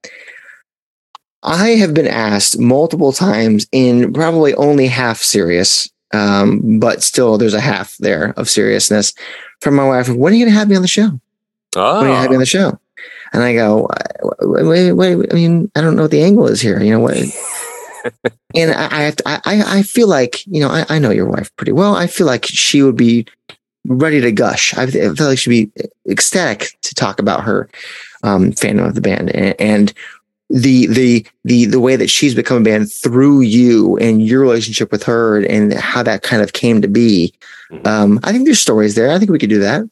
I have been asked multiple times in probably only half serious, um, but still there's a half there of seriousness from my wife. When are you going to have me on the show? Oh. When are you going to have me on oh, the show? And I go, wait, wait, wait, I mean, I don't know what the angle is here. You know what? and I, I, I, feel like, you know, I, I know your wife pretty well. I feel like she would be ready to gush. I feel like she'd be ecstatic to talk about her um, fandom of the band. And, and the the the the way that she's become a band through you and your relationship with her and how that kind of came to be. Mhm. Um, I think there's stories there. I think we could do that.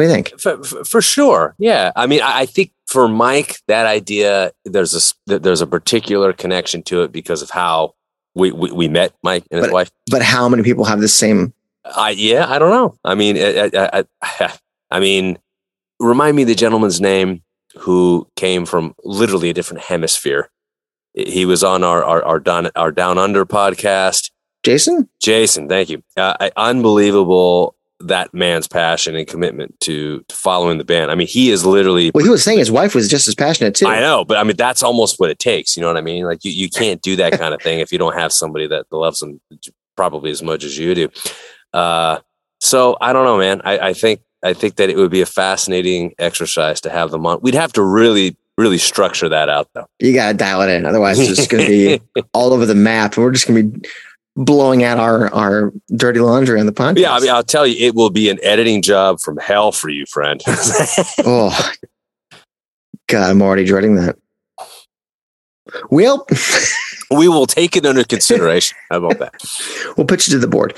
What do you think? for, for, sure. Yeah. I mean, I, I think for Mike, that idea, there's a, there's a particular connection to it because of how we, we, we met Mike and his But- wife. But how many people have the same? I, yeah, I don't know. I mean, I, I, I, I mean, remind me the gentleman's name who came from literally a different hemisphere. He was on our, our, our down, our down under podcast. Jason? Jason, thank you. Uh, I- unbelievable that man's passion and commitment to, to following the band. I mean, he is literally Well, he was saying his wife was just as passionate too. I know, but I mean that's almost what it takes. You know what I mean? Like you, you can't do that kind of thing if you don't have somebody that loves them probably as much as you do. Uh, so I don't know, man. I, I think I think that it would be a fascinating exercise to have them on. We'd have to really, really structure that out, though. You got to dial it in. Otherwise, it's just going to be all over the map. We're just going to be blowing out our, our dirty laundry on the podcast. yeah, I mean, I'll tell you, it will be an editing job from hell for you, friend. oh, God, I'm already dreading that. Well, we will take it under consideration. How about that? we'll pitch it to the board.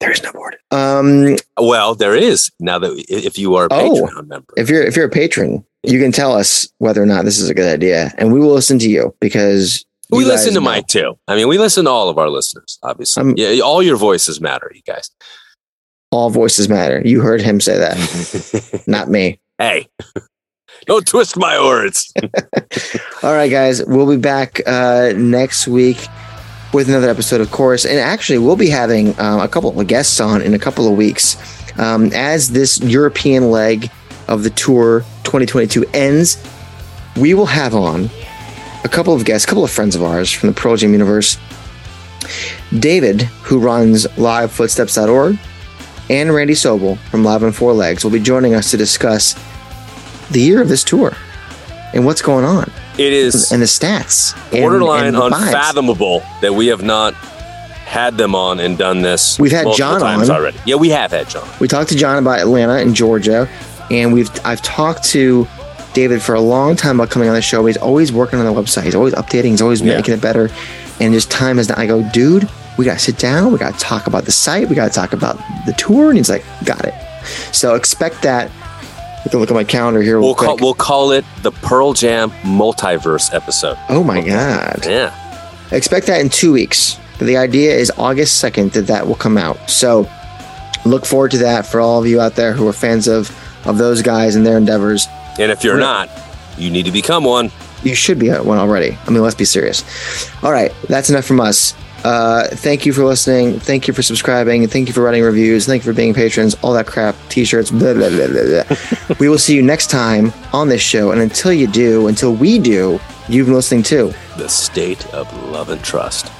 There is no board. Um, Well, there is now that if you are a Oh. Patreon member. if you're if you're a patron, you can tell us whether or not this is a good idea, and we will listen to you because We listen to know. Mike too. I mean, we listen to all of our listeners, obviously. Um, yeah, all your voices matter, you guys. All voices matter. You heard him say that, not me. hey, don't twist my words. All right, guys, we'll be back uh, next week with another episode, of course. And actually, we'll be having um, a couple of guests on in a couple of weeks um, as this European leg of the tour 2022 ends. We will have on a couple of guests, a couple of friends of ours from the Pearl Jam universe. David, who runs livefootsteps.org, and Randy Sobel from Live on Four Legs will be joining us to discuss the year of this tour and what's going on It is and the stats. and- borderline and the vibes. unfathomable that we have not had them on and done this. We've had John on. already. Yeah, we have had John. We talked to John about Atlanta and Georgia, and we've I've talked to David for a long time about coming on the show. He's always working on the website. He's always updating. He's always Yeah. making it better. And just time is not. I go, dude, we got to sit down. We got to talk about the site. We got to talk about the tour. And he's like, got it. So expect that. You can look at my calendar here. We'll call we'll call it the Pearl Jam multiverse episode. oh my god. Yeah. expect that in two weeks. The idea is August 2nd that that will come out. So look forward to that for all of you out there who are fans of of those guys and their endeavors. And if you're not, you need to become one. You should be one already. I mean, let's be serious. All right, that's enough from us. Uh, thank you for listening. Thank you for subscribing. Thank you for writing reviews. Thank you for being patrons. All that crap, t-shirts. Blah, blah, blah, blah, blah. we will see you next time on this show. And until you do, until we do, you've been listening to The state of love and trust.